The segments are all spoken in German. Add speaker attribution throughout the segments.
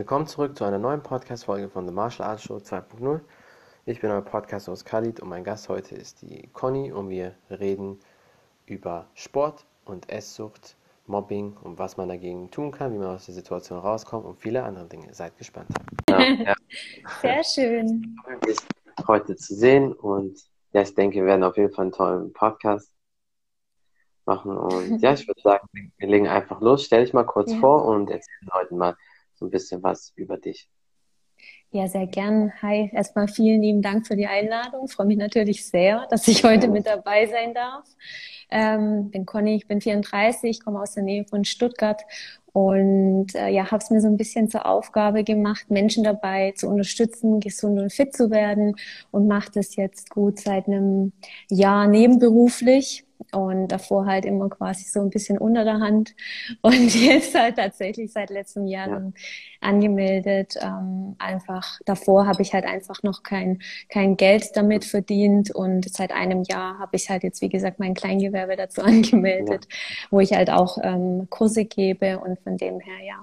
Speaker 1: Willkommen zurück zu einer neuen Podcast-Folge von The Martial Arts Show 2.0. Ich bin euer Podcast-Host Khalid und mein Gast heute ist die Conny und wir reden über Sport und Esssucht, Mobbing und was man dagegen tun kann, wie man aus der Situation rauskommt und viele andere Dinge. Seid gespannt.
Speaker 2: Ja, ja. Sehr schön.
Speaker 1: Heute zu sehen und ja, ich denke, wir werden auf jeden Fall einen tollen Podcast machen und ja, ich würde sagen, wir legen einfach los. Stell dich mal kurz ja. vor und erzähl den Leuten mal so ein bisschen was über dich.
Speaker 2: Ja, sehr gern. Hi, erstmal vielen lieben Dank für die Einladung. Freue mich natürlich sehr, dass ich heute mit dabei sein darf. Ähm, bin Conny, ich bin 34, komme aus der Nähe von Stuttgart und äh, ja, habe es mir so ein bisschen zur Aufgabe gemacht, Menschen dabei zu unterstützen, gesund und fit zu werden und mache das jetzt gut seit einem Jahr nebenberuflich und davor halt immer quasi so ein bisschen unter der Hand und jetzt halt tatsächlich seit letztem Jahr ja. angemeldet. Ähm, einfach davor habe ich halt einfach noch kein, kein Geld damit verdient und seit einem Jahr habe ich halt jetzt, wie gesagt, mein Kleingewerbe dazu angemeldet, ja. wo ich halt auch ähm, Kurse gebe und von dem her, ja,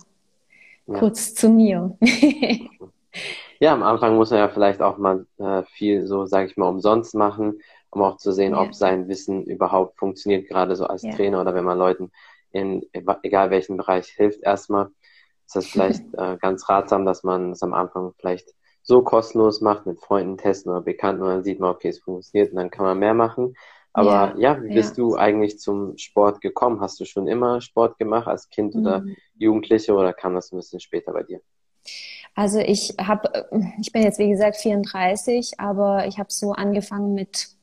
Speaker 2: ja. kurz zu mir.
Speaker 1: ja, am Anfang muss er ja vielleicht auch mal äh, viel so, sage ich mal, umsonst machen um auch zu sehen, ja. ob sein Wissen überhaupt funktioniert, gerade so als ja. Trainer oder wenn man Leuten in egal welchem Bereich hilft erstmal. Ist das vielleicht äh, ganz ratsam, dass man es am Anfang vielleicht so kostenlos macht, mit Freunden testen oder Bekannten und dann sieht man, okay, es funktioniert und dann kann man mehr machen. Aber ja, ja wie bist du eigentlich zum Sport gekommen? Hast du schon immer Sport gemacht als Kind mhm. oder Jugendliche oder kam das ein bisschen später bei dir?
Speaker 2: Also ich habe, ich bin jetzt wie gesagt 34, aber ich habe so angefangen mit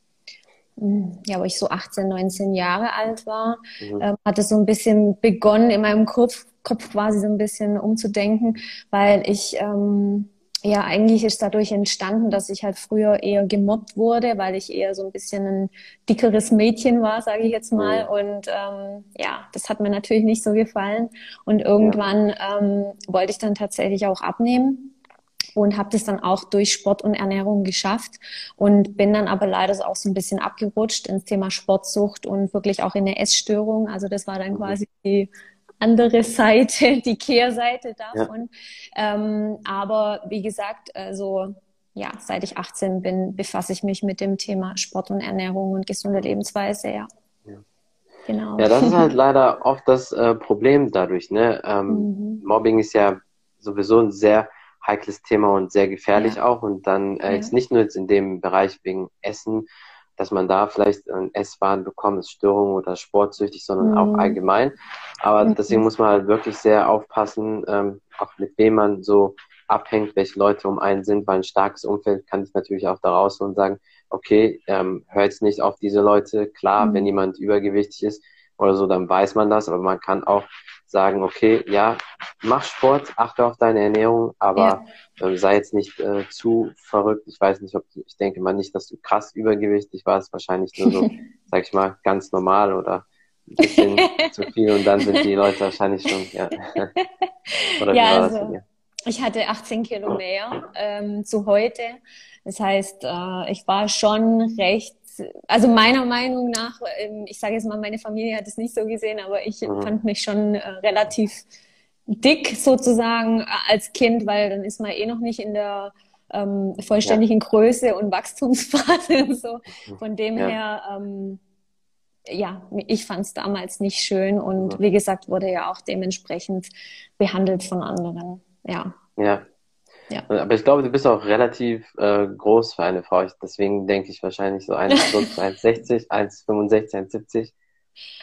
Speaker 2: ja, wo ich so 18, 19 Jahre alt war, mhm. ähm, hat es so ein bisschen begonnen, in meinem Kopf, Kopf quasi so ein bisschen umzudenken, weil ich, ähm, ja, eigentlich ist dadurch entstanden, dass ich halt früher eher gemobbt wurde, weil ich eher so ein bisschen ein dickeres Mädchen war, sage ich jetzt mal. Mhm. Und ähm, ja, das hat mir natürlich nicht so gefallen. Und irgendwann ja. ähm, wollte ich dann tatsächlich auch abnehmen und habe das dann auch durch Sport und Ernährung geschafft und bin dann aber leider auch so ein bisschen abgerutscht ins Thema Sportsucht und wirklich auch in eine Essstörung. Also das war dann mhm. quasi die andere Seite, die Kehrseite davon. Ja. Ähm, aber wie gesagt, also ja, seit ich 18 bin, befasse ich mich mit dem Thema Sport und Ernährung und gesunde Lebensweise, ja.
Speaker 1: ja. Genau. Ja, das ist halt leider oft das äh, Problem dadurch. Ne? Ähm, mhm. Mobbing ist ja sowieso ein sehr heikles Thema und sehr gefährlich ja. auch. Und dann äh, jetzt nicht nur jetzt in dem Bereich wegen Essen, dass man da vielleicht ein Esswahn bekommt, ist Störung oder sportsüchtig, sondern mhm. auch allgemein. Aber deswegen muss man halt wirklich sehr aufpassen, ähm, auch mit wem man so abhängt, welche Leute um einen sind, weil ein starkes Umfeld kann ich natürlich auch da raus und sagen, okay, ähm, hör jetzt nicht auf diese Leute. Klar, mhm. wenn jemand übergewichtig ist oder so, dann weiß man das, aber man kann auch sagen, okay, ja, mach Sport, achte auf deine Ernährung, aber ja. ähm, sei jetzt nicht äh, zu verrückt. Ich weiß nicht, ob du, ich denke mal nicht, dass du krass übergewichtig warst, wahrscheinlich nur so, sag ich mal, ganz normal oder ein bisschen zu viel und dann sind die Leute wahrscheinlich schon, ja.
Speaker 2: oder wie ja, war also, das bei Ich hatte 18 Kilo mehr ähm, zu heute. Das heißt, äh, ich war schon recht also meiner Meinung nach, ähm, ich sage jetzt mal, meine Familie hat es nicht so gesehen, aber ich mhm. fand mich schon äh, relativ dick sozusagen äh, als Kind, weil dann ist man eh noch nicht in der ähm, vollständigen ja. Größe und Wachstumsphase. so. Von dem ja. her, ähm, ja, ich fand es damals nicht schön und mhm. wie gesagt, wurde ja auch dementsprechend behandelt von anderen. Ja.
Speaker 1: Ja, ja. Aber ich glaube, du bist auch relativ äh, groß für eine Frau. Deswegen denke ich wahrscheinlich so 1,60, 1,65, 1,70.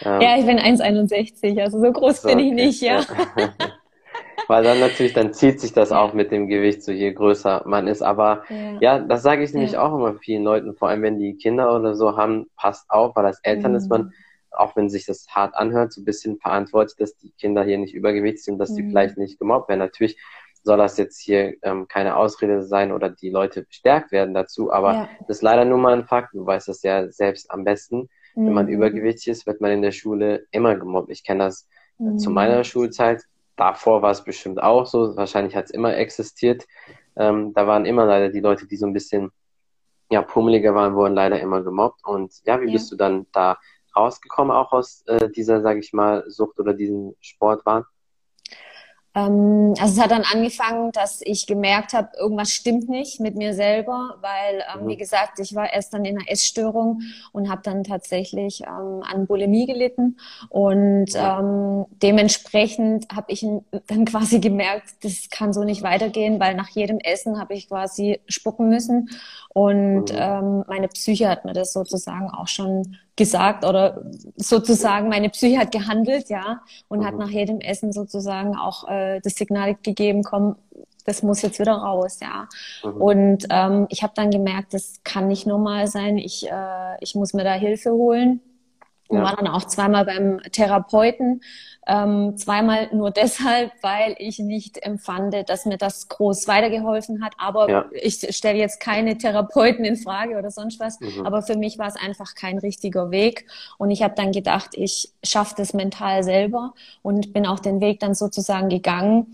Speaker 2: Ähm, ja, ich bin 1,61, also so groß so, bin ich nicht, ja.
Speaker 1: Weil dann natürlich, dann zieht sich das auch mit dem Gewicht, so je größer man ist. Aber ja, ja das sage ich nämlich ja. auch immer vielen Leuten, vor allem wenn die Kinder oder so haben, passt auf, weil als Eltern mhm. ist man, auch wenn sich das hart anhört, so ein bisschen verantwortlich, dass die Kinder hier nicht übergewichtig sind, dass mhm. die vielleicht nicht gemobbt werden. Natürlich soll das jetzt hier ähm, keine Ausrede sein oder die Leute bestärkt werden dazu, aber ja. das ist leider nur mal ein Fakt. Du weißt das ja selbst am besten. Mhm. Wenn man mhm. übergewichtig ist, wird man in der Schule immer gemobbt. Ich kenne das mhm. zu meiner Schulzeit. Davor war es bestimmt auch so. Wahrscheinlich hat es immer existiert. Ähm, da waren immer leider die Leute, die so ein bisschen ja, pummeliger waren, wurden leider immer gemobbt. Und ja, wie ja. bist du dann da rausgekommen, auch aus äh, dieser, sage ich mal, Sucht oder diesem Sportwahn?
Speaker 2: Ähm, also es hat dann angefangen, dass ich gemerkt habe, irgendwas stimmt nicht mit mir selber, weil, ähm, mhm. wie gesagt, ich war erst dann in einer Essstörung und habe dann tatsächlich ähm, an Bulimie gelitten und ähm, dementsprechend habe ich dann quasi gemerkt, das kann so nicht weitergehen, weil nach jedem Essen habe ich quasi spucken müssen und mhm. ähm, meine Psyche hat mir das sozusagen auch schon gesagt oder sozusagen meine Psyche hat gehandelt, ja, und mhm. hat nach jedem Essen sozusagen auch äh, das Signal gegeben, komm, das muss jetzt wieder raus, ja. Mhm. Und ähm, ich habe dann gemerkt, das kann nicht normal sein. Ich, äh, ich muss mir da Hilfe holen. Und ja. war dann auch zweimal beim Therapeuten. Ähm, zweimal nur deshalb, weil ich nicht empfand, dass mir das groß weitergeholfen hat. Aber ja. ich stelle jetzt keine Therapeuten in Frage oder sonst was. Mhm. Aber für mich war es einfach kein richtiger Weg. Und ich habe dann gedacht, ich schaffe das mental selber und bin auch den Weg dann sozusagen gegangen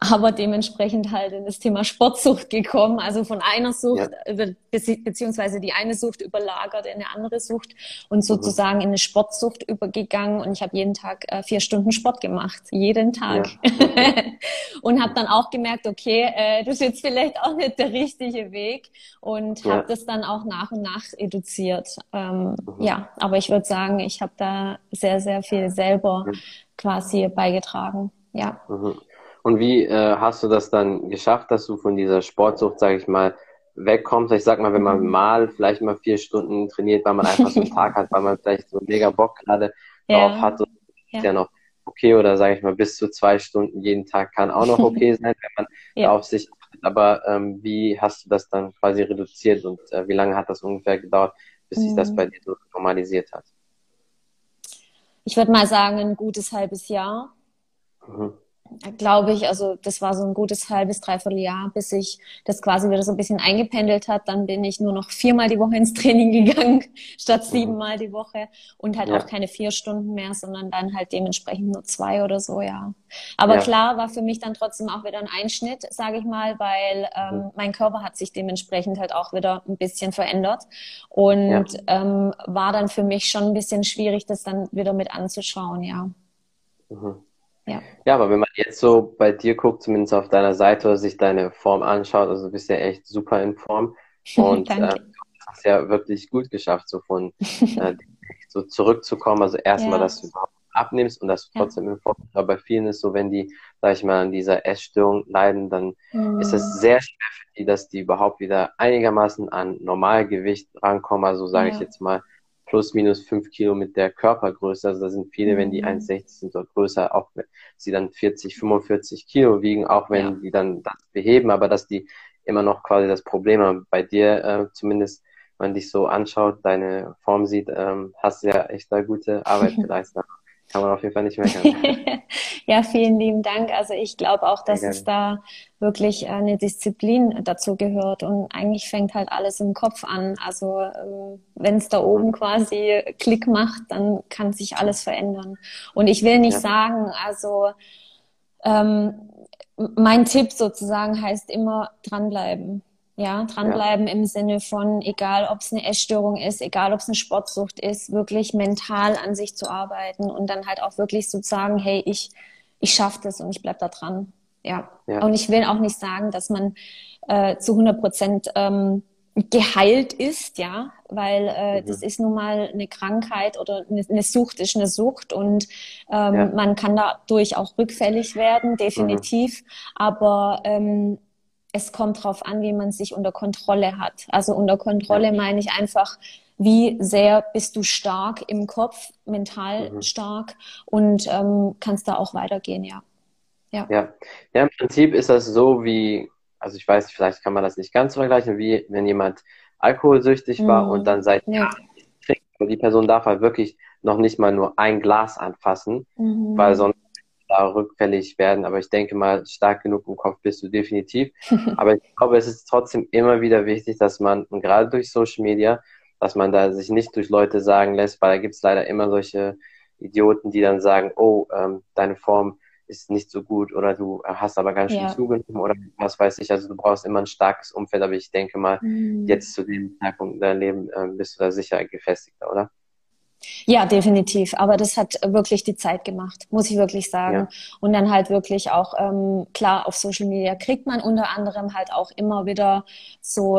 Speaker 2: aber dementsprechend halt in das Thema Sportsucht gekommen. Also von einer Sucht, ja. beziehungsweise die eine Sucht überlagert in eine andere Sucht und mhm. sozusagen mhm. in eine Sportsucht übergegangen. Und ich habe jeden Tag äh, vier Stunden Sport gemacht, jeden Tag. Ja. und habe dann auch gemerkt, okay, äh, das ist jetzt vielleicht auch nicht der richtige Weg und ja. habe das dann auch nach und nach eduziert. Ähm, mhm. Ja, aber ich würde sagen, ich habe da sehr, sehr viel selber quasi beigetragen. Ja.
Speaker 1: Mhm. Und wie äh, hast du das dann geschafft, dass du von dieser Sportsucht, sage ich mal, wegkommst? Ich sag mal, wenn man mal vielleicht mal vier Stunden trainiert, weil man einfach so einen Tag hat, weil man vielleicht so mega Bock gerade ja. drauf hat, und ja. ist ja noch okay oder sage ich mal bis zu zwei Stunden jeden Tag kann auch noch okay sein, wenn man ja. auf sich achtet. Aber ähm, wie hast du das dann quasi reduziert und äh, wie lange hat das ungefähr gedauert, bis sich das mhm. bei dir so normalisiert hat?
Speaker 2: Ich würde mal sagen, ein gutes halbes Jahr. Mhm glaube ich, also das war so ein gutes halbes, dreiviertel Jahr, bis ich das quasi wieder so ein bisschen eingependelt hat. Dann bin ich nur noch viermal die Woche ins Training gegangen, statt mhm. siebenmal die Woche und halt ja. auch keine vier Stunden mehr, sondern dann halt dementsprechend nur zwei oder so, ja. Aber ja. klar war für mich dann trotzdem auch wieder ein Einschnitt, sage ich mal, weil ähm, mhm. mein Körper hat sich dementsprechend halt auch wieder ein bisschen verändert und ja. ähm, war dann für mich schon ein bisschen schwierig, das dann wieder mit anzuschauen, ja.
Speaker 1: Mhm. Ja. ja, aber wenn man jetzt so bei dir guckt, zumindest auf deiner Seite, oder sich deine Form anschaut, also du bist ja echt super in Form und äh, hast ja wirklich gut geschafft, so von äh, so zurückzukommen. Also erstmal, ja. dass du überhaupt abnimmst und dass du trotzdem in Form bist. Aber bei vielen ist so, wenn die, sag ich mal, an dieser Essstörung leiden, dann mhm. ist es sehr schwer für die, dass die überhaupt wieder einigermaßen an Normalgewicht rankommen. Also sage ja. ich jetzt mal, plus minus fünf Kilo mit der Körpergröße. Also da sind viele, wenn die 1,60 mhm. sind oder größer, auch wenn sie dann 40, 45 Kilo wiegen, auch wenn ja. die dann das beheben, aber dass die immer noch quasi das Problem haben. Bei dir äh, zumindest, wenn man dich so anschaut, deine Form sieht, ähm, hast du ja echt da gute Arbeit geleistet. Kann man auf jeden Fall nicht meckern.
Speaker 2: ja, vielen lieben Dank. Also ich glaube auch, dass es da wirklich eine Disziplin dazu gehört und eigentlich fängt halt alles im Kopf an. Also ähm, wenn es da oben quasi Klick macht, dann kann sich alles verändern. Und ich will nicht ja. sagen, also ähm, mein Tipp sozusagen heißt immer dranbleiben. Ja, dranbleiben ja. im Sinne von, egal ob es eine Essstörung ist, egal ob es eine Sportsucht ist, wirklich mental an sich zu arbeiten und dann halt auch wirklich so sagen, hey, ich, ich schaffe das und ich bleib da dran. Ja. ja. Und ich will auch nicht sagen, dass man äh, zu 100 Prozent ähm, geheilt ist, ja, weil äh, mhm. das ist nun mal eine Krankheit oder eine, eine Sucht ist eine Sucht und ähm, ja. man kann dadurch auch rückfällig werden, definitiv. Mhm. Aber ähm, es kommt darauf an, wie man sich unter Kontrolle hat. Also unter Kontrolle meine ich einfach, wie sehr bist du stark im Kopf, mental mhm. stark und ähm, kannst da auch weitergehen, ja.
Speaker 1: ja. Ja. Ja, im Prinzip ist das so wie, also ich weiß, vielleicht kann man das nicht ganz vergleichen, wie wenn jemand alkoholsüchtig war mhm. und dann seit ja. Jahren trinkt. Die Person darf halt wirklich noch nicht mal nur ein Glas anfassen, mhm. weil sonst da rückfällig werden. Aber ich denke mal, stark genug im Kopf bist du definitiv. Aber ich glaube, es ist trotzdem immer wieder wichtig, dass man, und gerade durch Social Media, dass man da sich nicht durch Leute sagen lässt, weil da gibt es leider immer solche Idioten, die dann sagen, oh, ähm, deine Form ist nicht so gut oder du hast aber ganz schön ja. zugenommen oder was weiß ich. Also du brauchst immer ein starkes Umfeld, aber ich denke mal, mhm. jetzt zu dem Zeitpunkt in deinem Leben äh, bist du da sicher gefestigter, oder?
Speaker 2: Ja, definitiv. Aber das hat wirklich die Zeit gemacht, muss ich wirklich sagen. Ja. Und dann halt wirklich auch, ähm, klar, auf Social Media kriegt man unter anderem halt auch immer wieder so,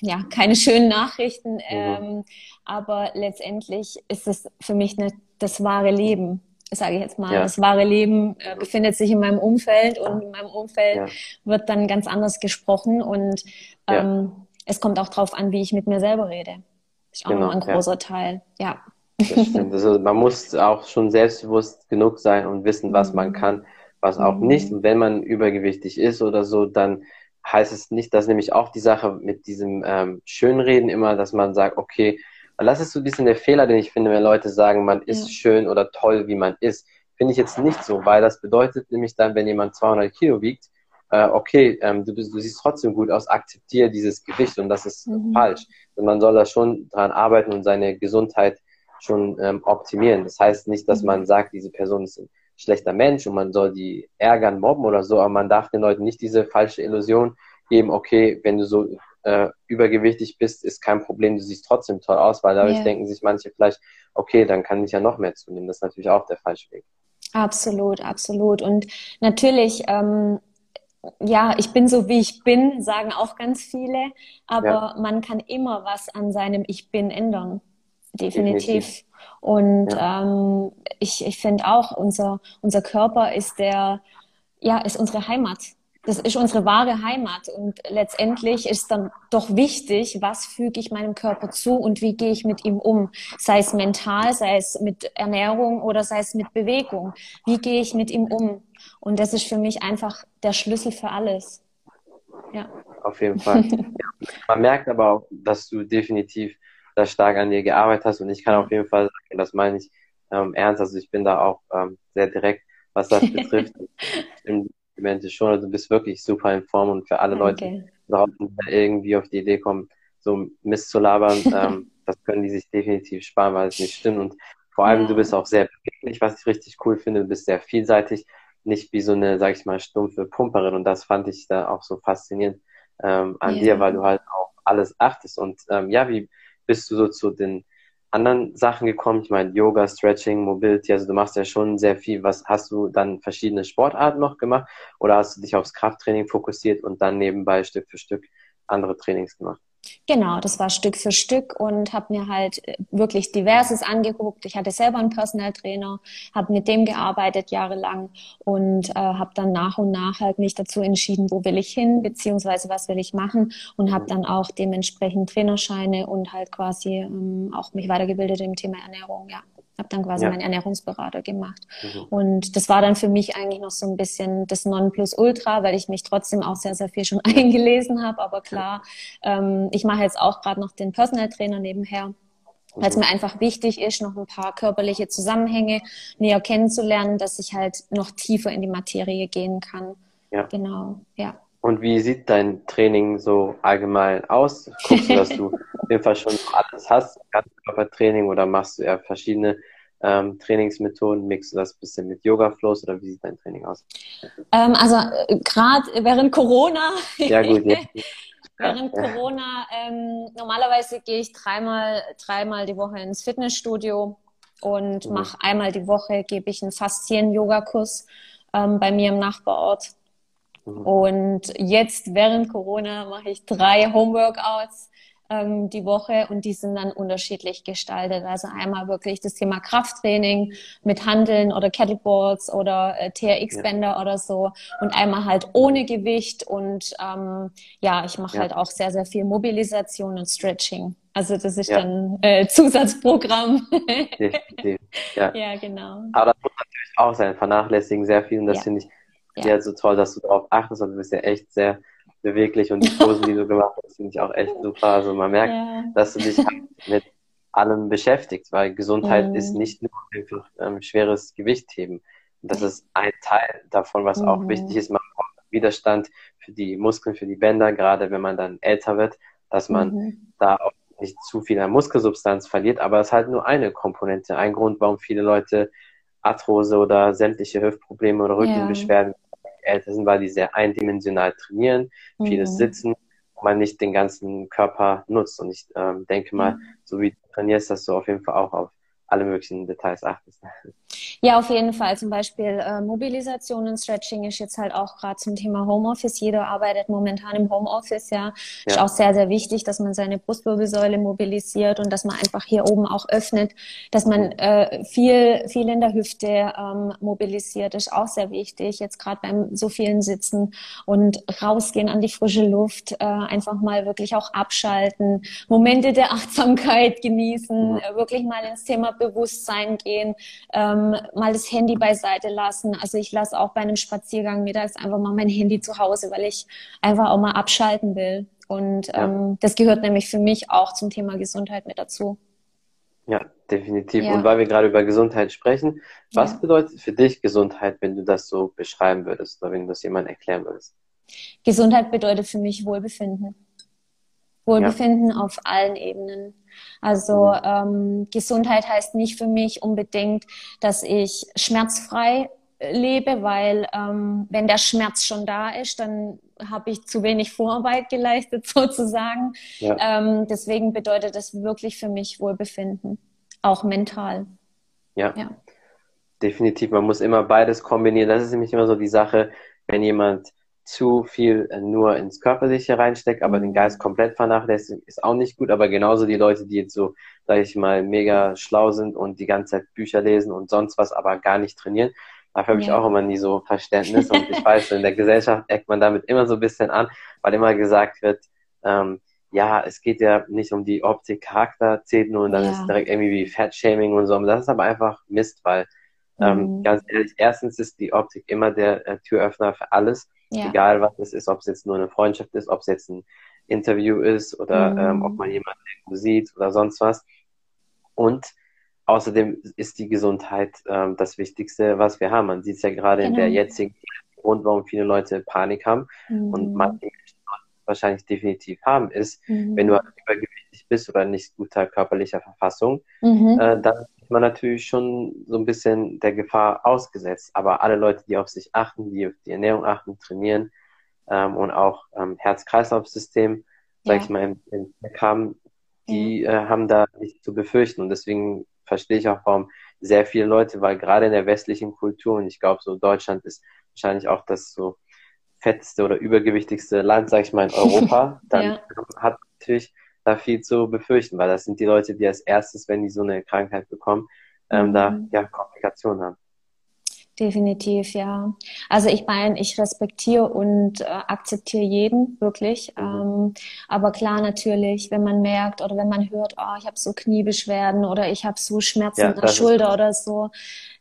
Speaker 2: ja, keine schönen Nachrichten. Mhm. Ähm, aber letztendlich ist es für mich ne, das wahre Leben sage ich jetzt mal, ja. das wahre Leben äh, befindet sich in meinem Umfeld und in meinem Umfeld ja. wird dann ganz anders gesprochen und ähm, es kommt auch darauf an, wie ich mit mir selber rede. Das ist auch genau, ein großer Teil, ja.
Speaker 1: Also man muss auch schon selbstbewusst genug sein und wissen, was man mhm. kann, was auch mhm. nicht. Und wenn man übergewichtig ist oder so, dann heißt es nicht, dass nämlich auch die Sache mit diesem ähm, Schönreden immer, dass man sagt, okay, das ist so ein bisschen der Fehler, den ich finde, wenn Leute sagen, man ist ja. schön oder toll, wie man ist. Finde ich jetzt nicht so, weil das bedeutet nämlich dann, wenn jemand 200 Kilo wiegt, äh, okay, ähm, du, bist, du siehst trotzdem gut aus, akzeptiere dieses Gewicht und das ist mhm. falsch. Und man soll da schon dran arbeiten und seine Gesundheit schon ähm, optimieren. Das heißt nicht, dass man mhm. sagt, diese Person ist ein schlechter Mensch und man soll die ärgern, mobben oder so, aber man darf den Leuten nicht diese falsche Illusion geben, okay, wenn du so äh, übergewichtig bist, ist kein Problem, du siehst trotzdem toll aus, weil dadurch yeah. denken sich manche vielleicht, okay, dann kann ich ja noch mehr zunehmen. Das ist natürlich auch der falsche Weg.
Speaker 2: Absolut, absolut. Und natürlich, ähm, ja, ich bin so, wie ich bin, sagen auch ganz viele, aber ja. man kann immer was an seinem Ich bin ändern. Definitiv. Und ja. ähm, ich, ich finde auch, unser, unser Körper ist der, ja, ist unsere Heimat. Das ist unsere wahre Heimat. Und letztendlich ist dann doch wichtig, was füge ich meinem Körper zu und wie gehe ich mit ihm um. Sei es mental, sei es mit Ernährung oder sei es mit Bewegung. Wie gehe ich mit ihm um? Und das ist für mich einfach der Schlüssel für alles.
Speaker 1: Ja. Auf jeden Fall. Man merkt aber auch, dass du definitiv da stark an dir gearbeitet hast und ich kann auf jeden Fall sagen, das meine ich ähm, ernst, also ich bin da auch ähm, sehr direkt, was das betrifft. Im Elemente schon, also du bist wirklich super in Form und für alle okay. Leute, die irgendwie auf die Idee kommen, so Mist zu labern, ähm, das können die sich definitiv sparen, weil es nicht stimmt und vor allem, ja. du bist auch sehr beweglich, was ich richtig cool finde. Du bist sehr vielseitig, nicht wie so eine, sag ich mal, stumpfe Pumperin. Und das fand ich da auch so faszinierend ähm, an ja. dir, weil du halt auch alles achtest. Und ähm, ja, wie bist du so zu den anderen Sachen gekommen? Ich meine, Yoga, Stretching, Mobility, also du machst ja schon sehr viel. Was hast du dann verschiedene Sportarten noch gemacht oder hast du dich aufs Krafttraining fokussiert und dann nebenbei Stück für Stück andere Trainings gemacht?
Speaker 2: Genau, das war Stück für Stück und habe mir halt äh, wirklich diverses angeguckt. Ich hatte selber einen Personal Trainer, habe mit dem gearbeitet jahrelang und äh, habe dann nach und nach halt mich dazu entschieden, wo will ich hin, beziehungsweise was will ich machen und habe dann auch dementsprechend Trainerscheine und halt quasi ähm, auch mich weitergebildet im Thema Ernährung, ja habe dann quasi ja. meinen Ernährungsberater gemacht. Mhm. Und das war dann für mich eigentlich noch so ein bisschen das Nonplusultra, weil ich mich trotzdem auch sehr, sehr viel schon eingelesen habe. Aber klar, ähm, ich mache jetzt auch gerade noch den Personal Trainer nebenher weil es mhm. mir einfach wichtig ist, noch ein paar körperliche Zusammenhänge näher kennenzulernen, dass ich halt noch tiefer in die Materie gehen kann. Ja. Genau, ja.
Speaker 1: Und wie sieht dein Training so allgemein aus? Guckst du, dass du auf jeden Fall schon alles hast, Körpertraining oder machst du eher verschiedene ähm, Trainingsmethoden? Mixst du das ein bisschen mit Yoga-Flows oder wie sieht dein Training aus?
Speaker 2: Ähm, also äh, gerade während Corona. ja, gut, ja. Während ja. Corona, ähm, normalerweise gehe ich dreimal, dreimal die Woche ins Fitnessstudio und mhm. mache einmal die Woche, gebe ich einen Faszien-Yoga-Kurs ähm, bei mir im Nachbarort. Mhm. Und jetzt während Corona mache ich drei Homeworkouts ähm, die Woche und die sind dann unterschiedlich gestaltet. Also einmal wirklich das Thema Krafttraining mit Handeln oder Kettleboards oder äh, TRX-Bänder ja. oder so und einmal halt ohne Gewicht und ähm, ja, ich mache ja. halt auch sehr, sehr viel Mobilisation und Stretching. Also das ist ja. dann äh, Zusatzprogramm. Definitiv.
Speaker 1: Ja. ja, genau. Aber das muss natürlich auch sein, vernachlässigen sehr viel und das finde ich ja. so toll, dass du darauf achtest und du bist ja echt sehr beweglich und die Posen, die du gemacht hast, finde ich auch echt super. Also man merkt, ja. dass du dich halt mit allem beschäftigst, weil Gesundheit mhm. ist nicht nur einfach ähm, schweres Gewicht heben. Das ist ein Teil davon, was mhm. auch wichtig ist. Man braucht Widerstand für die Muskeln, für die Bänder, gerade wenn man dann älter wird, dass man mhm. da auch nicht zu viel an Muskelsubstanz verliert, aber es ist halt nur eine Komponente. Ein Grund, warum viele Leute Arthrose oder sämtliche Hüftprobleme oder Rückenbeschwerden ja älter sind, weil die sehr eindimensional trainieren, mhm. vieles sitzen und man nicht den ganzen Körper nutzt. Und ich ähm, denke mal, mhm. so wie du trainierst, dass du auf jeden Fall auch auf alle möglichen Details achtest.
Speaker 2: Ja, auf jeden Fall. Zum Beispiel äh, Mobilisation und Stretching ist jetzt halt auch gerade zum Thema Homeoffice. Jeder arbeitet momentan im Homeoffice, ja. ja. Ist auch sehr, sehr wichtig, dass man seine Brustwirbelsäule mobilisiert und dass man einfach hier oben auch öffnet, dass man äh, viel, viel in der Hüfte ähm, mobilisiert, ist auch sehr wichtig. Jetzt gerade beim so vielen Sitzen und rausgehen an die frische Luft, äh, einfach mal wirklich auch abschalten, Momente der Achtsamkeit genießen, mhm. wirklich mal ins Thema Bewusstsein gehen, ähm, mal das Handy beiseite lassen. Also ich lasse auch bei einem Spaziergang mittags einfach mal mein Handy zu Hause, weil ich einfach auch mal abschalten will. Und ja. ähm, das gehört nämlich für mich auch zum Thema Gesundheit mit dazu.
Speaker 1: Ja, definitiv. Ja. Und weil wir gerade über Gesundheit sprechen, was ja. bedeutet für dich Gesundheit, wenn du das so beschreiben würdest oder wenn du das jemandem erklären würdest?
Speaker 2: Gesundheit bedeutet für mich Wohlbefinden. Wohlbefinden ja. auf allen Ebenen. Also mhm. ähm, Gesundheit heißt nicht für mich unbedingt, dass ich schmerzfrei lebe, weil ähm, wenn der Schmerz schon da ist, dann habe ich zu wenig Vorarbeit geleistet sozusagen. Ja. Ähm, deswegen bedeutet das wirklich für mich Wohlbefinden, auch mental.
Speaker 1: Ja. ja, definitiv. Man muss immer beides kombinieren. Das ist nämlich immer so die Sache, wenn jemand zu viel äh, nur ins Körperliche reinsteckt, aber den Geist komplett vernachlässigt, ist auch nicht gut. Aber genauso die Leute, die jetzt so, sag ich mal, mega schlau sind und die ganze Zeit Bücher lesen und sonst was, aber gar nicht trainieren, dafür habe ich auch immer nie so Verständnis. Und ich weiß, in der Gesellschaft eckt man damit immer so ein bisschen an, weil immer gesagt wird, ähm, ja, es geht ja nicht um die Optik, Charakter zählt nur und dann ja. ist direkt irgendwie wie Fat-Shaming und so. das ist aber einfach Mist, weil ähm, mhm. ganz ehrlich, erstens ist die Optik immer der äh, Türöffner für alles. Ja. Egal was es ist, ob es jetzt nur eine Freundschaft ist, ob es jetzt ein Interview ist oder mhm. ähm, ob man jemanden sieht oder sonst was. Und außerdem ist die Gesundheit ähm, das Wichtigste, was wir haben. Man sieht es ja gerade genau. in der genau. jetzigen Grund, warum viele Leute Panik haben mhm. und manche wahrscheinlich definitiv haben, ist, mhm. wenn du halt übergewichtig bist oder nicht guter körperlicher Verfassung, mhm. äh, dann ist man natürlich schon so ein bisschen der Gefahr ausgesetzt. Aber alle Leute, die auf sich achten, die auf die Ernährung achten, trainieren ähm, und auch ähm, Herz-Kreislauf-System, sag ja. ich mal, im, im Blick haben, die äh, haben da nichts zu befürchten. Und deswegen verstehe ich auch, warum sehr viele Leute, weil gerade in der westlichen Kultur, und ich glaube, so Deutschland ist wahrscheinlich auch das so fetteste oder übergewichtigste Land, sag ich mal, in Europa, dann ja. hat natürlich da viel zu befürchten, weil das sind die Leute, die als erstes, wenn die so eine Krankheit bekommen, ähm, mhm. da ja Komplikationen haben.
Speaker 2: Definitiv, ja. Also ich meine, ich respektiere und äh, akzeptiere jeden, wirklich. Mhm. Ähm, aber klar, natürlich, wenn man merkt oder wenn man hört, oh, ich habe so Kniebeschwerden oder ich habe so Schmerzen ja, in der Schulter oder so,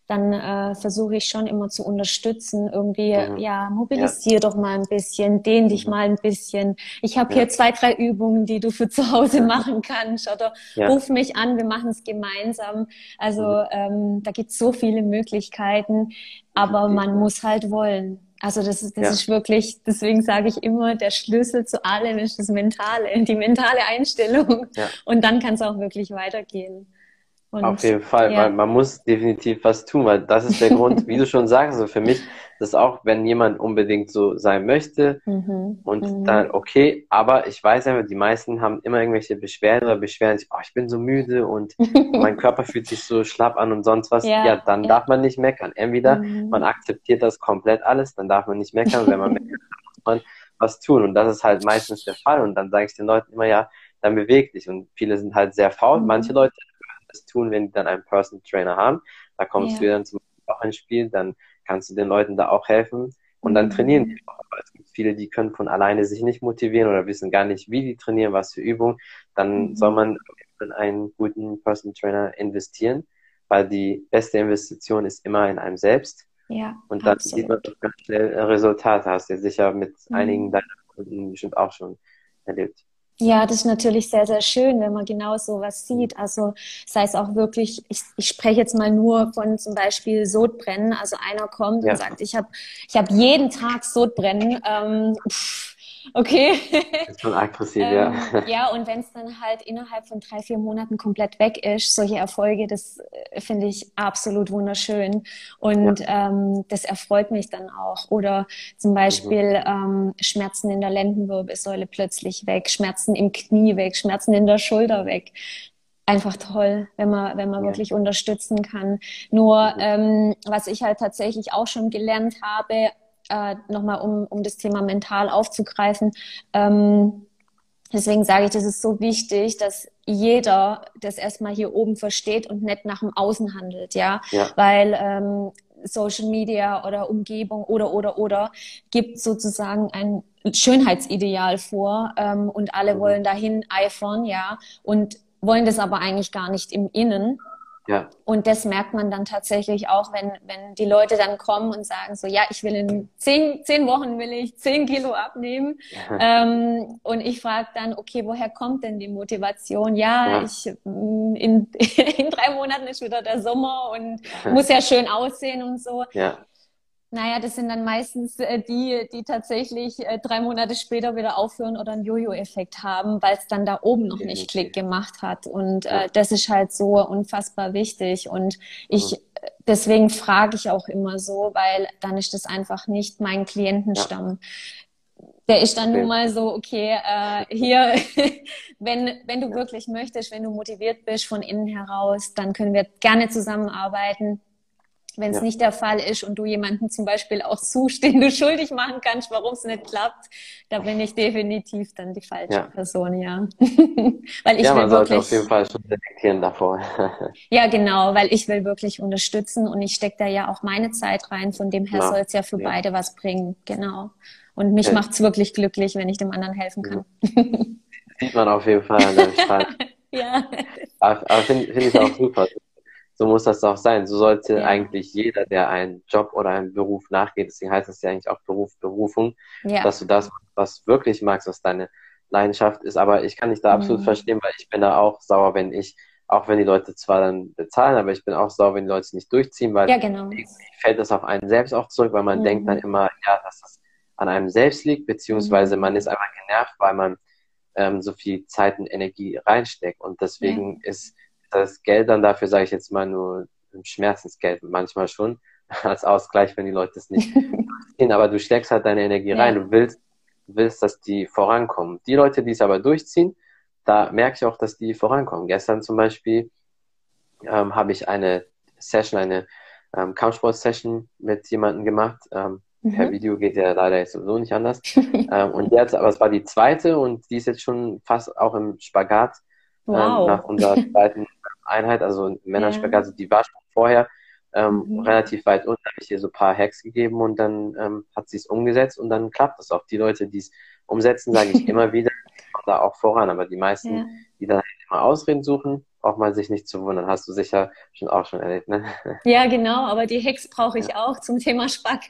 Speaker 2: dann äh, versuche ich schon immer zu unterstützen. Irgendwie, mhm. ja, mobilisier ja. doch mal ein bisschen, dehn dich mhm. mal ein bisschen. Ich habe ja. hier zwei, drei Übungen, die du für zu Hause machen kannst. Oder ja. ruf mich an, wir machen es gemeinsam. Also mhm. ähm, da gibt es so viele Möglichkeiten, aber man muss halt wollen. Also das ist, das ja. ist wirklich, deswegen sage ich immer, der Schlüssel zu allem ist das Mentale, die mentale Einstellung. Ja. Und dann kann es auch wirklich weitergehen.
Speaker 1: Und, Auf jeden Fall, ja. weil man muss definitiv was tun, weil das ist der Grund, wie du schon sagst, also für mich, das auch, wenn jemand unbedingt so sein möchte mhm. und mhm. dann okay, aber ich weiß einfach, die meisten haben immer irgendwelche Beschwerden oder beschweren sich, oh, ich bin so müde und mein Körper fühlt sich so schlapp an und sonst was. Ja, ja dann ja. darf man nicht meckern. Entweder mhm. man akzeptiert das komplett alles, dann darf man nicht meckern, wenn man meckert, muss man was tun und das ist halt meistens der Fall und dann sage ich den Leuten immer, ja, dann beweg dich und viele sind halt sehr faul, mhm. manche Leute das tun, wenn die dann einen Personal Trainer haben. Da kommst ja. du dann zum auch ins Spiel, dann kannst du den Leuten da auch helfen und dann mhm. trainieren die auch. Aber es gibt viele, die können von alleine sich nicht motivieren oder wissen gar nicht, wie die trainieren, was für Übungen. Dann mhm. soll man in einen guten Personal Trainer investieren, weil die beste Investition ist immer in einem selbst. Ja, und dann absolut. sieht man doch ganz schnell Resultate. Hast du sicher mit mhm. einigen deiner Kunden bestimmt auch schon erlebt.
Speaker 2: Ja, das ist natürlich sehr, sehr schön, wenn man genau so was sieht. Also sei es auch wirklich, ich, ich spreche jetzt mal nur von zum Beispiel Sodbrennen. Also einer kommt ja. und sagt, ich habe ich hab jeden Tag Sodbrennen. Ähm, pff, Okay.
Speaker 1: ist schon aggressiv,
Speaker 2: ähm, ja. Ja, und wenn es dann halt innerhalb von drei, vier Monaten komplett weg ist, solche Erfolge, das äh, finde ich absolut wunderschön. Und ja. ähm, das erfreut mich dann auch. Oder zum Beispiel mhm. ähm, Schmerzen in der Lendenwirbelsäule plötzlich weg, Schmerzen im Knie weg, Schmerzen in der Schulter weg. einfach toll, wenn man, wenn man ja. wirklich unterstützen kann. Nur, ähm, was ich halt tatsächlich auch schon gelernt habe, äh, nochmal um, um das Thema mental aufzugreifen, ähm, deswegen sage ich, das ist so wichtig, dass jeder das erstmal hier oben versteht und nicht nach dem Außen handelt, ja, ja. weil ähm, Social Media oder Umgebung oder oder oder gibt sozusagen ein Schönheitsideal vor ähm, und alle mhm. wollen dahin eifern, ja, und wollen das aber eigentlich gar nicht im Innen. Ja. Und das merkt man dann tatsächlich auch, wenn, wenn die Leute dann kommen und sagen so, ja, ich will in zehn, zehn Wochen will ich zehn Kilo abnehmen. ähm, und ich frage dann, okay, woher kommt denn die Motivation? Ja, ja. ich, mm, in, in drei Monaten ist wieder der Sommer und muss ja schön aussehen und so. Ja. Naja, das sind dann meistens äh, die, die tatsächlich äh, drei Monate später wieder aufhören oder einen Jojo-Effekt haben, weil es dann da oben noch nicht Klick gemacht hat. Und äh, das ist halt so unfassbar wichtig. Und ich, deswegen frage ich auch immer so, weil dann ist das einfach nicht mein Klientenstamm. Der ist dann nun mal so, okay, äh, hier, wenn, wenn du wirklich möchtest, wenn du motiviert bist von innen heraus, dann können wir gerne zusammenarbeiten wenn es ja. nicht der Fall ist und du jemanden zum Beispiel auch suchst, den du schuldig machen kannst, warum es nicht klappt, da bin ich definitiv dann die falsche ja. Person, ja.
Speaker 1: weil ich ja, man sollte auf jeden Fall schon detektieren davor.
Speaker 2: ja, genau, weil ich will wirklich unterstützen und ich stecke da ja auch meine Zeit rein, von dem her soll es ja für beide was bringen, genau. Und mich macht es wirklich glücklich, wenn ich dem anderen helfen kann.
Speaker 1: Sieht man auf jeden Fall an Fall. ja. Aber, aber finde find ich auch super so muss das auch sein. So sollte ja. eigentlich jeder, der einen Job oder einen Beruf nachgeht, deswegen heißt es ja eigentlich auch Beruf, Berufung, ja. dass du das, was wirklich magst, was deine Leidenschaft ist. Aber ich kann dich da absolut mhm. verstehen, weil ich bin da auch sauer, wenn ich, auch wenn die Leute zwar dann bezahlen, aber ich bin auch sauer, wenn die Leute es nicht durchziehen, weil
Speaker 2: ja, genau.
Speaker 1: fällt das auf einen selbst auch zurück, weil man mhm. denkt dann immer, ja, dass das an einem selbst liegt, beziehungsweise mhm. man ist einfach genervt, weil man ähm, so viel Zeit und Energie reinsteckt. Und deswegen ist das Geld dann dafür, sage ich jetzt mal, nur Schmerzensgeld, manchmal schon, als Ausgleich, wenn die Leute es nicht sehen. Aber du steckst halt deine Energie rein. Du willst, willst, dass die vorankommen. Die Leute, die es aber durchziehen, da merke ich auch, dass die vorankommen. Gestern zum Beispiel ähm, habe ich eine Session, eine ähm, Kampfsport-Session mit jemandem gemacht. Ähm, mhm. Per Video geht ja leider jetzt sowieso nicht anders. ähm, und jetzt, aber es war die zweite und die ist jetzt schon fast auch im Spagat ähm, wow. nach unserer zweiten Einheit, also Männerspeck, ja. also die war schon vorher ähm, mhm. relativ weit unten, habe ich ihr so ein paar Hacks gegeben und dann ähm, hat sie es umgesetzt und dann klappt es auch. Die Leute, die es umsetzen, sage ich immer wieder, kommen da auch voran, aber die meisten, ja. die dann halt immer Ausreden suchen, braucht man sich nicht zu wundern. Hast du sicher schon auch schon erlebt, ne?
Speaker 2: Ja, genau, aber die Hacks brauche ich ja. auch zum Thema Spagat.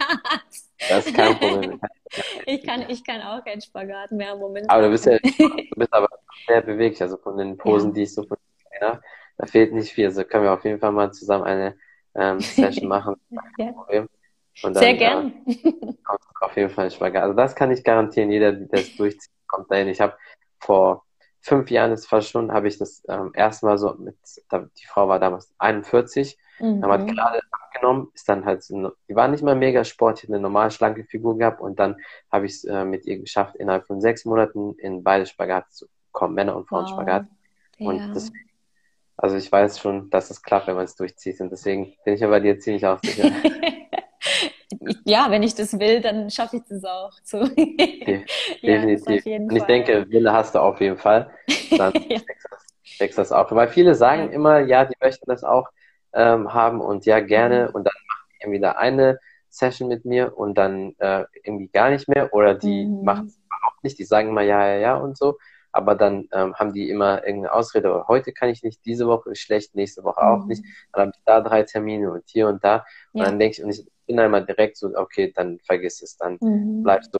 Speaker 1: Das ist kein Problem.
Speaker 2: ich kann, ich kann auch keinen Spagat mehr im Moment.
Speaker 1: Aber du bist ja, du bist aber sehr beweglich, also von den Posen, ja. die ich so von ja, da fehlt nicht viel. Also können wir auf jeden Fall mal zusammen eine ähm, Session machen. ja.
Speaker 2: dann, Sehr gern.
Speaker 1: Äh, auf jeden Fall Spagat. Also das kann ich garantieren. Jeder, der es durchzieht, kommt dahin. Ich habe vor fünf Jahren ist fast schon, habe ich das ähm, erstmal so mit, die Frau war damals 41, mhm. dann hat gerade abgenommen, ist dann halt, so, die war nicht mal mega sportlich, eine normal schlanke Figur gehabt und dann habe ich es äh, mit ihr geschafft, innerhalb von sechs Monaten in beide Spagat zu kommen, Männer- und Frauen-Spagat. Wow. Und ja. deswegen also ich weiß schon, dass es klappt, wenn man es durchzieht. Und deswegen bin ich aber dir ziemlich auch sicher.
Speaker 2: ja, wenn ich das will, dann schaffe ich das auch. So.
Speaker 1: Definitiv. Ja, und ich Fall. denke, Wille hast du auf jeden Fall. Dann ja. wächst das auch. Weil viele sagen immer, ja, die möchten das auch ähm, haben und ja, gerne. Mhm. Und dann machen die irgendwie da eine Session mit mir und dann äh, irgendwie gar nicht mehr. Oder die mhm. machen es überhaupt nicht. Die sagen immer ja, ja, ja und so aber dann ähm, haben die immer irgendeine Ausrede, heute kann ich nicht, diese Woche ist schlecht, nächste Woche auch mhm. nicht, dann habe ich da drei Termine und hier und da und ja. dann denke ich, und ich bin einmal direkt so, okay, dann vergiss es, dann mhm. bleibst du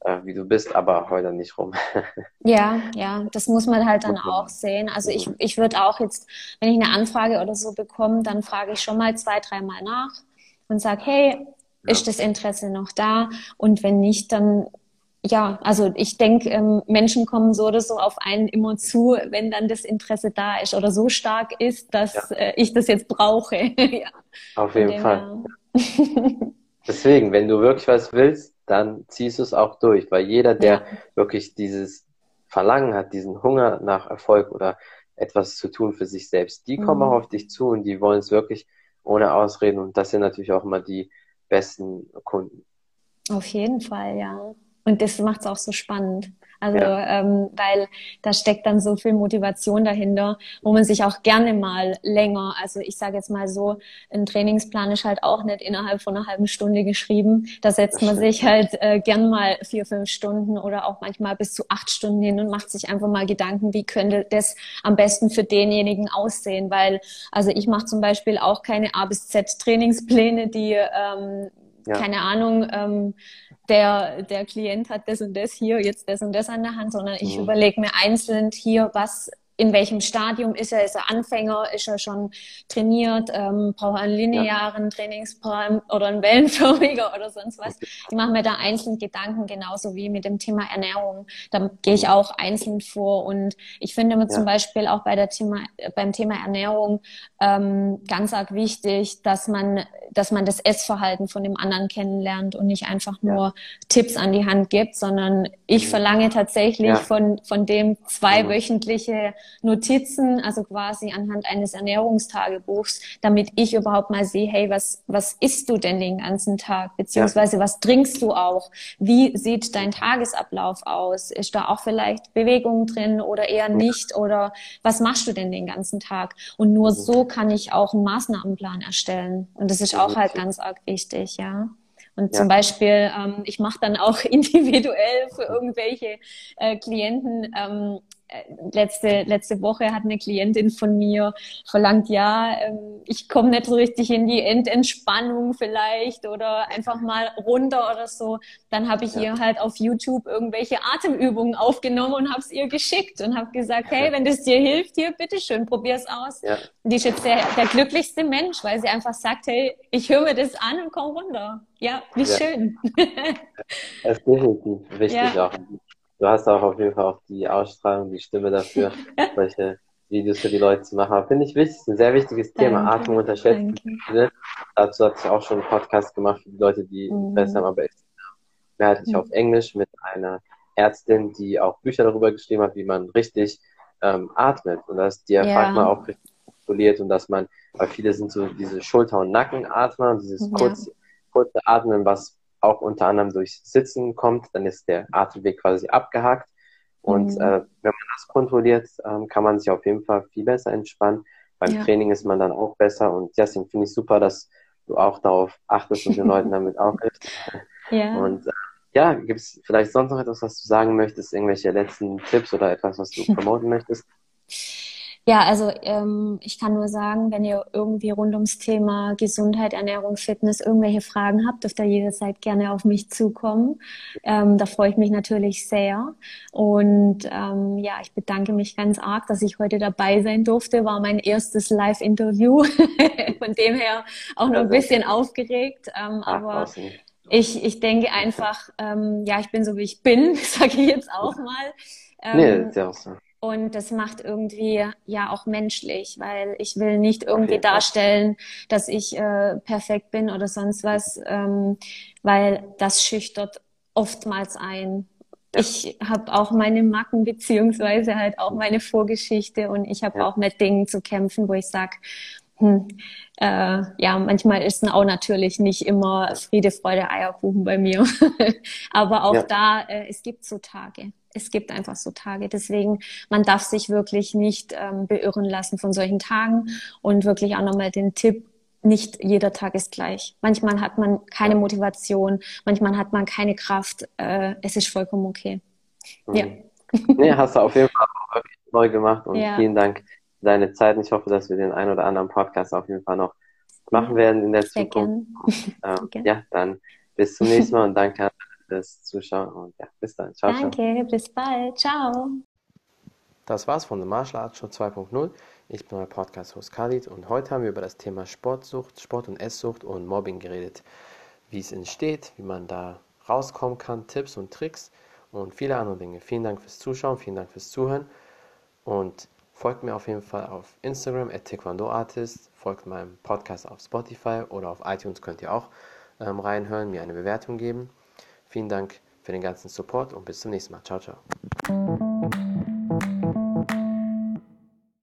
Speaker 1: äh, wie du bist, aber heute nicht rum.
Speaker 2: ja, ja, das muss man halt dann auch sehen. Also ich, mhm. ich würde auch jetzt, wenn ich eine Anfrage oder so bekomme, dann frage ich schon mal zwei, dreimal nach und sage, hey, ist das Interesse noch da? Und wenn nicht, dann ja, also ich denke, ähm, Menschen kommen so oder so auf einen immer zu, wenn dann das Interesse da ist oder so stark ist, dass ja. äh, ich das jetzt brauche. ja.
Speaker 1: Auf jeden Fall. Deswegen, wenn du wirklich was willst, dann ziehst du es auch durch, weil jeder, der ja. wirklich dieses Verlangen hat, diesen Hunger nach Erfolg oder etwas zu tun für sich selbst. Die kommen mhm. auch auf dich zu und die wollen es wirklich ohne Ausreden und das sind natürlich auch immer die besten Kunden.
Speaker 2: Auf jeden Fall, ja. Und das macht es auch so spannend. Also, ja. ähm, weil da steckt dann so viel Motivation dahinter, wo man sich auch gerne mal länger, also ich sage jetzt mal so, ein Trainingsplan ist halt auch nicht innerhalb von einer halben Stunde geschrieben. Da setzt man sich halt äh, gern mal vier, fünf Stunden oder auch manchmal bis zu acht Stunden hin und macht sich einfach mal Gedanken, wie könnte das am besten für denjenigen aussehen. Weil, also ich mache zum Beispiel auch keine A bis Z Trainingspläne, die ähm, ja. keine Ahnung, ähm, der, der Klient hat das und das hier, jetzt das und das an der Hand, sondern ich mhm. überlege mir einzeln hier, was in welchem Stadium ist er? Ist er Anfänger? Ist er schon trainiert? Ähm, braucht er einen linearen ja. Trainingsplan oder einen wellenförmiger oder sonst was? Ich mache mir da einzeln Gedanken, genauso wie mit dem Thema Ernährung. Da gehe ich auch einzeln vor. Und ich finde mir ja. zum Beispiel auch bei der Thema, beim Thema Ernährung ähm, ganz arg wichtig, dass man, dass man das Essverhalten von dem anderen kennenlernt und nicht einfach nur ja. Tipps an die Hand gibt, sondern ich mhm. verlange tatsächlich von, von dem zweiwöchentliche Notizen, also quasi anhand eines Ernährungstagebuchs, damit ich überhaupt mal sehe, hey, was, was isst du denn den ganzen Tag? Beziehungsweise ja. was trinkst du auch? Wie sieht dein Tagesablauf aus? Ist da auch vielleicht Bewegung drin oder eher nicht? Oder was machst du denn den ganzen Tag? Und nur so kann ich auch einen Maßnahmenplan erstellen. Und das ist auch halt ganz arg wichtig, ja. Und ja. zum Beispiel, ähm, ich mache dann auch individuell für irgendwelche äh, Klienten ähm, letzte, letzte Woche hat eine Klientin von mir verlangt, ja, ähm, ich komme nicht so richtig in die Endentspannung vielleicht oder einfach mal runter oder so. Dann habe ich ja. ihr halt auf YouTube irgendwelche Atemübungen aufgenommen und habe es ihr geschickt und habe gesagt, hey, wenn das dir hilft, hier, bitteschön, probier's aus. Ja. Die ist jetzt der, der glücklichste Mensch, weil sie einfach sagt, hey, ich höre mir das an und komm runter. Ja, wie ja. schön.
Speaker 1: Das ist definitiv wichtig auch du hast auch auf jeden Fall auch die Ausstrahlung, die Stimme dafür, solche Videos für die Leute zu machen. Finde ich wichtig, ein sehr wichtiges Thema. Danke. Atmung unterschätzt. Dazu hatte ich auch schon einen Podcast gemacht für die Leute, die mhm. besser haben, aber ich mehrheitlich mhm. auf Englisch mit einer Ärztin, die auch Bücher darüber geschrieben hat, wie man richtig ähm, atmet und dass die Diaphragma ja. auch richtig kontrolliert und dass man, weil viele sind so diese Schulter- und Nackenatmer, dieses ja. kurze, kurze Atmen, was auch unter anderem durch Sitzen kommt, dann ist der Atemweg quasi abgehakt. Und mhm. äh, wenn man das kontrolliert, ähm, kann man sich auf jeden Fall viel besser entspannen. Beim ja. Training ist man dann auch besser. Und deswegen finde ich super, dass du auch darauf achtest und den Leuten damit auch hilfst. Ja. Und äh, ja, gibt es vielleicht sonst noch etwas, was du sagen möchtest, irgendwelche letzten Tipps oder etwas, was du promoten möchtest?
Speaker 2: Ja, also ähm, ich kann nur sagen, wenn ihr irgendwie rund ums Thema Gesundheit, Ernährung, Fitness irgendwelche Fragen habt, dürft ihr jederzeit gerne auf mich zukommen. Ähm, da freue ich mich natürlich sehr. Und ähm, ja, ich bedanke mich ganz arg, dass ich heute dabei sein durfte. War mein erstes Live-Interview. Von dem her auch noch ein bisschen aufgeregt. Ähm, aber ich, ich denke einfach, ähm, ja, ich bin so wie ich bin, sage ich jetzt auch mal. Ähm, nee, auch so. Und das macht irgendwie ja auch menschlich, weil ich will nicht irgendwie darstellen, dass ich äh, perfekt bin oder sonst was, ähm, weil das schüchtert oftmals ein. Ich habe auch meine Macken beziehungsweise halt auch meine Vorgeschichte und ich habe auch mit Dingen zu kämpfen, wo ich sag, hm, äh, ja, manchmal ist es auch natürlich nicht immer Friede, Freude, Eierkuchen bei mir. Aber auch ja. da, äh, es gibt so Tage es gibt einfach so Tage. Deswegen, man darf sich wirklich nicht ähm, beirren lassen von solchen Tagen und wirklich auch nochmal den Tipp, nicht jeder Tag ist gleich. Manchmal hat man keine Motivation, manchmal hat man keine Kraft. Äh, es ist vollkommen okay.
Speaker 1: Mhm. Ja. Nee, hast du auf jeden Fall auch wirklich neu gemacht und ja. vielen Dank für deine Zeit. Ich hoffe, dass wir den einen oder anderen Podcast auf jeden Fall noch machen werden in der Sehr Zukunft. Und, ähm, ja, dann bis zum nächsten Mal und danke fürs Zuschauen und ja, bis dann.
Speaker 2: Ciao, Danke, ciao. bis bald. Ciao.
Speaker 1: Das war's von The Martial Arts Show 2.0. Ich bin euer Podcast-Host Khalid und heute haben wir über das Thema Sportsucht, Sport- und Esssucht und Mobbing geredet. Wie es entsteht, wie man da rauskommen kann, Tipps und Tricks und viele andere Dinge. Vielen Dank fürs Zuschauen, vielen Dank fürs Zuhören und folgt mir auf jeden Fall auf Instagram at taekwondoartist, folgt meinem Podcast auf Spotify oder auf iTunes könnt ihr auch ähm, reinhören, mir eine Bewertung geben. Vielen Dank für den ganzen Support und bis zum nächsten Mal. Ciao, ciao.